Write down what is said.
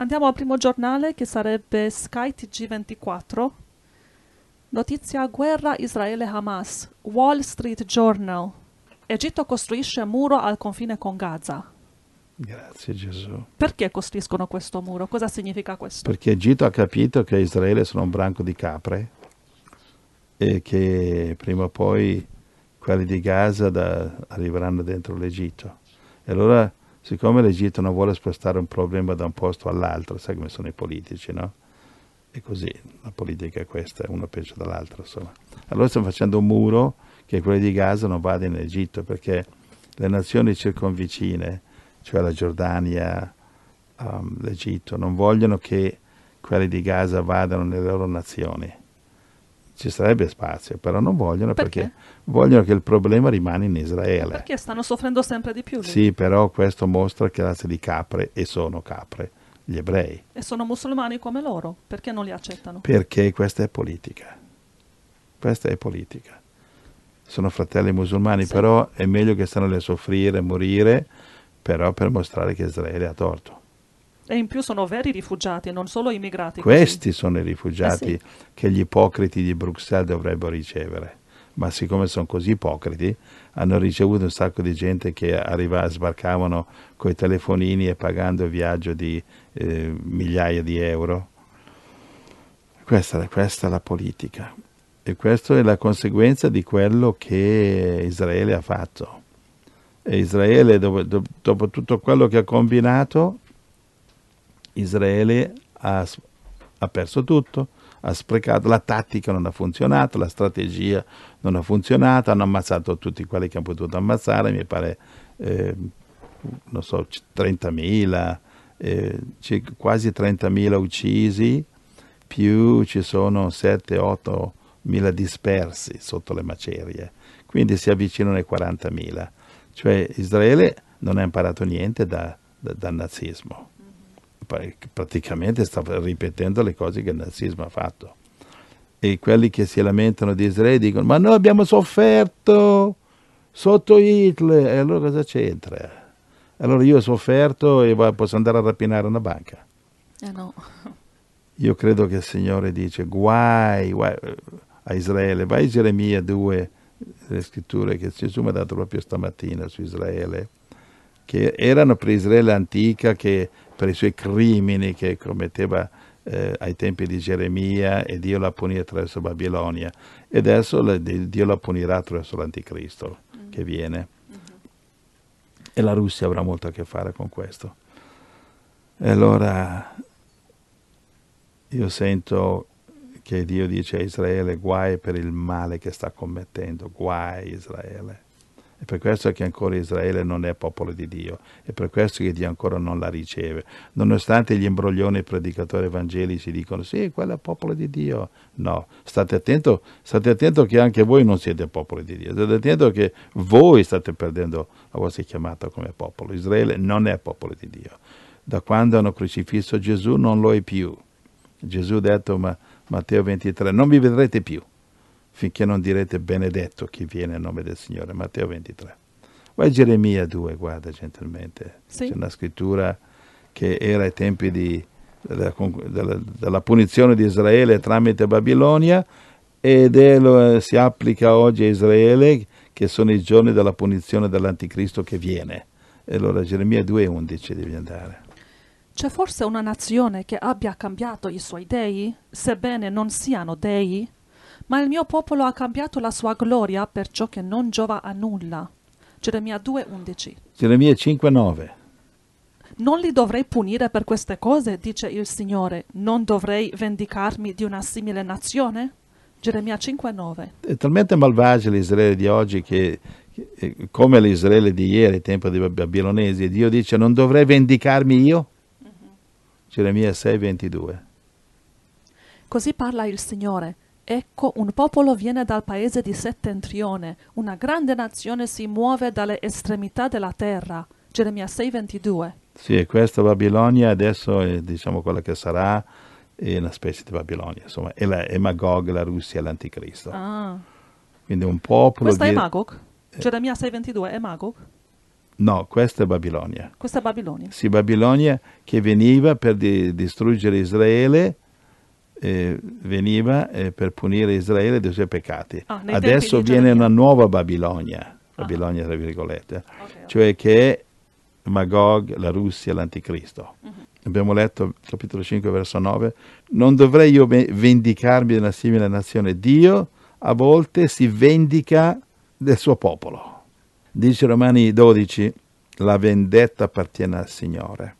Andiamo al primo giornale che sarebbe Sky TG24. Notizia guerra Israele-Hamas. Wall Street Journal. Egitto costruisce muro al confine con Gaza. Grazie Gesù. Perché costruiscono questo muro? Cosa significa questo? Perché Egitto ha capito che Israele sono un branco di capre e che prima o poi quelli di Gaza da, arriveranno dentro l'Egitto. E allora, siccome l'Egitto non vuole spostare un problema da un posto all'altro, sai come sono i politici, no? E così, la politica è questa, uno peggio dall'altro, insomma. Allora stanno facendo un muro che quelli di Gaza non vadano in Egitto, perché le nazioni circonvicine, cioè la Giordania, um, l'Egitto, non vogliono che quelli di Gaza vadano nelle loro nazioni ci sarebbe spazio, però non vogliono perché, perché vogliono che il problema rimane in Israele. Perché stanno soffrendo sempre di più. Lì. Sì, però questo mostra che razza di capre, e sono capre, gli ebrei. E sono musulmani come loro, perché non li accettano? Perché questa è politica. Questa è politica. Sono fratelli musulmani, sì. però è meglio che stanno a soffrire, a morire, però per mostrare che Israele ha torto. E in più sono veri rifugiati, non solo immigrati. Questi così. sono i rifugiati eh sì. che gli ipocriti di Bruxelles dovrebbero ricevere. Ma siccome sono così ipocriti, hanno ricevuto un sacco di gente che arriva, sbarcavano con i telefonini e pagando il viaggio di eh, migliaia di euro. Questa, questa è la politica. E questa è la conseguenza di quello che Israele ha fatto. E Israele, dopo, dopo tutto quello che ha combinato, Israele ha, ha perso tutto, ha sprecato, la tattica non ha funzionato, la strategia non ha funzionato, hanno ammazzato tutti quelli che hanno potuto ammazzare, mi pare, eh, non so, 30.000, eh, quasi 30.000 uccisi, più ci sono 7-8 mila dispersi sotto le macerie, quindi si avvicinano ai 40.000. Cioè Israele non ha imparato niente da, da, dal nazismo praticamente sta ripetendo le cose che il nazismo ha fatto. E quelli che si lamentano di Israele dicono, ma noi abbiamo sofferto sotto Hitler, e allora cosa c'entra? Allora io ho sofferto e posso andare a rapinare una banca. Eh no. Io credo che il Signore dice, guai, guai a Israele, vai a Geremia 2, le scritture che Gesù mi ha dato proprio stamattina su Israele, che erano per Israele antica, che per i suoi crimini che commetteva eh, ai tempi di Geremia e Dio la punì attraverso Babilonia e adesso le, Dio la punirà attraverso l'anticristo mm. che viene mm-hmm. e la Russia avrà molto a che fare con questo. E allora io sento che Dio dice a Israele guai per il male che sta commettendo, guai Israele. È per questo che ancora Israele non è popolo di Dio, è per questo che Dio ancora non la riceve. Nonostante gli imbroglioni predicatori evangelici dicono sì, quello è popolo di Dio. No, state attento, state attento che anche voi non siete popolo di Dio, state attento che voi state perdendo la vostra chiamata come popolo. Israele non è popolo di Dio. Da quando hanno crocifisso Gesù non lo è più. Gesù ha detto, ma Matteo 23, non vi vedrete più finché non direte benedetto chi viene nel nome del Signore. Matteo 23. Vai Geremia 2, guarda gentilmente. Sì. C'è una scrittura che era ai tempi di, della, della, della, punizione di Israele tramite Babilonia ed è, si applica oggi a Israele che sono i giorni della punizione dell'anticristo che viene. E allora Geremia 2,11 devi andare. C'è forse una nazione che abbia cambiato i suoi dei, sebbene non siano dei? Ma il mio popolo ha cambiato la sua gloria per ciò che non giova a nulla. Geremia 2:11. Geremia 5:9. Non li dovrei punire per queste cose, dice il Signore. Non dovrei vendicarmi di una simile nazione? Geremia 5:9. È talmente malvagio l'Israele di oggi che, che come l'Israele di ieri, ai tempi dei babilonesi, Dio dice non dovrei vendicarmi io? Uh-huh. Geremia 6:22. Così parla il Signore. Ecco, un popolo viene dal paese di settentrione, una grande nazione si muove dalle estremità della terra. Geremia 6:22. Sì, e questa Babilonia adesso è diciamo quella che sarà è una specie di Babilonia, insomma, è, la, è Magog, la Russia, l'anticristo. Ah. Quindi un popolo... Questa di... è Magog? Geremia 6:22 è Magog? No, questa è Babilonia. Questa è Babilonia. Sì, Babilonia che veniva per di- distruggere Israele, eh, veniva eh, per punire Israele dei suoi peccati. Ah, nei Adesso viene una nuova Babilonia, Babilonia tra virgolette, Ok, ok. cioè che è Magog, la Russia, l'anticristo. Mhm. Abbiamo letto capitolo 5 verso 9, non dovrei io ve- vendicarmi di una simile nazione. Dio a volte si vendica del suo popolo. Dice Romani 12, la vendetta appartiene al Signore.